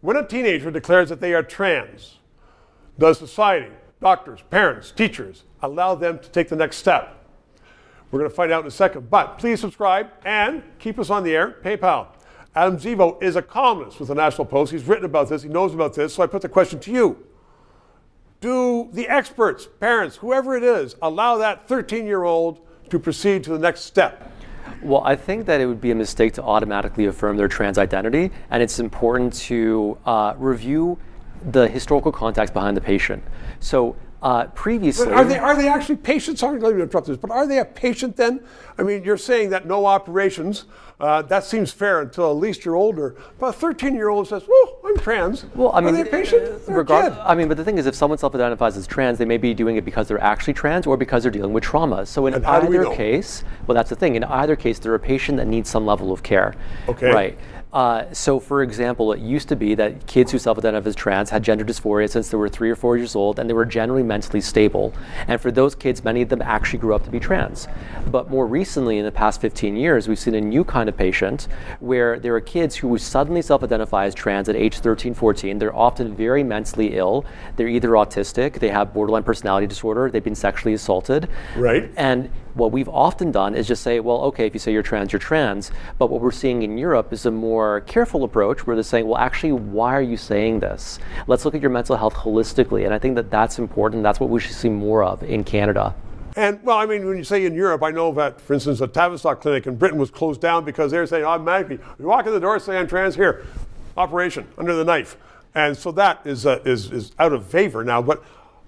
When a teenager declares that they are trans, does society, doctors, parents, teachers allow them to take the next step? We're going to find out in a second. But please subscribe and keep us on the air. PayPal. Adam Zivo is a columnist with the National Post. He's written about this, he knows about this. So I put the question to you Do the experts, parents, whoever it is, allow that 13 year old to proceed to the next step? Well, I think that it would be a mistake to automatically affirm their trans identity, and it's important to uh, review the historical context behind the patient. So uh, previously, But are they are they actually patients? Sorry, let me interrupt this. But are they a patient then? I mean, you're saying that no operations. Uh, that seems fair until at least you're older. But a 13 year old says, "Well, I'm trans." Well, I mean, are they a patient? A regard-. I mean, but the thing is, if someone self-identifies as trans, they may be doing it because they're actually trans or because they're dealing with trauma. So in do we either case, well, that's the thing. In either case, they're a patient that needs some level of care. Okay. Right. Uh, so, for example, it used to be that kids who self-identified as trans had gender dysphoria since they were three or four years old, and they were generally mentally stable. And for those kids, many of them actually grew up to be trans. But more recently, in the past 15 years, we've seen a new kind of patient where there are kids who suddenly self-identify as trans at age 13, 14. They're often very mentally ill. They're either autistic, they have borderline personality disorder, they've been sexually assaulted. Right. And what we've often done is just say, well, okay, if you say you're trans, you're trans. But what we're seeing in Europe is a more careful approach where they're saying, well, actually, why are you saying this? Let's look at your mental health holistically. And I think that that's important. That's what we should see more of in Canada. And well, I mean, when you say in Europe, I know that, for instance, a Tavistock clinic in Britain was closed down because they were saying automatically, you walk in the door, say I'm trans, here, operation under the knife, and so that is uh, is is out of favor now. But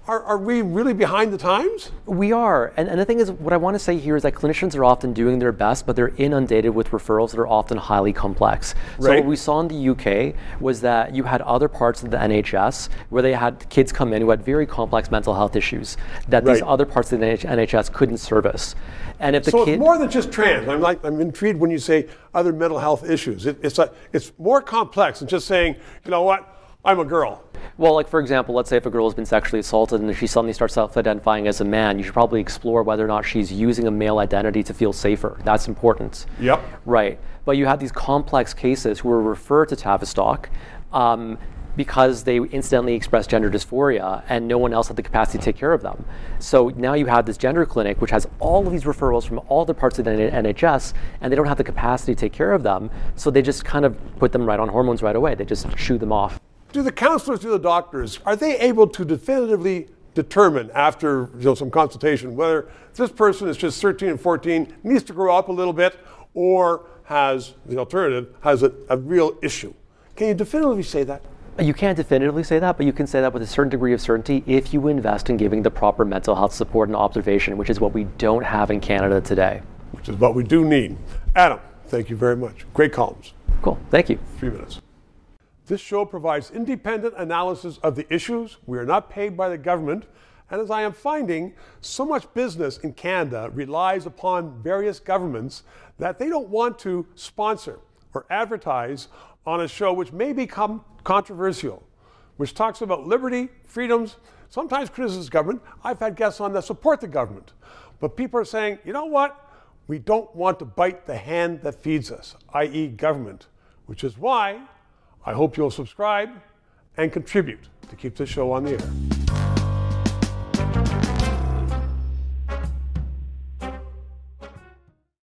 are, are we really behind the times? We are. And, and the thing is, what I want to say here is that clinicians are often doing their best, but they're inundated with referrals that are often highly complex. So, what we saw in the UK was that you had other parts of the NHS where they had kids come in who had very complex mental health issues that these other parts of the NH- NHS couldn't service. And if the So kid. it's more than just trans. I'm like I'm intrigued when you say other mental health issues. It, it's a, it's more complex than just saying, you know what, I'm a girl. Well, like for example, let's say if a girl has been sexually assaulted and she suddenly starts self-identifying as a man, you should probably explore whether or not she's using a male identity to feel safer. That's important. Yep. Right. But you have these complex cases who are referred to Tavistock um, because they incidentally express gender dysphoria and no one else had the capacity to take care of them. So now you have this gender clinic which has all of these referrals from all the parts of the NHS and they don't have the capacity to take care of them. So they just kind of put them right on hormones right away. They just shoo them off. Do the counselors, do the doctors, are they able to definitively determine after you know, some consultation whether this person is just 13 and 14, needs to grow up a little bit, or has the alternative, has a, a real issue? Can you definitively say that? You can't definitively say that, but you can say that with a certain degree of certainty if you invest in giving the proper mental health support and observation, which is what we don't have in Canada today. Which is what we do need. Adam, thank you very much. Great columns. Cool. Thank you. Three minutes. This show provides independent analysis of the issues. We are not paid by the government. And as I am finding, so much business in Canada relies upon various governments that they don't want to sponsor or advertise on a show which may become controversial, which talks about liberty, freedoms, sometimes criticizes government. I've had guests on that support the government. But people are saying, you know what? We don't want to bite the hand that feeds us, i.e., government, which is why I hope you'll subscribe and contribute to keep this show on the air.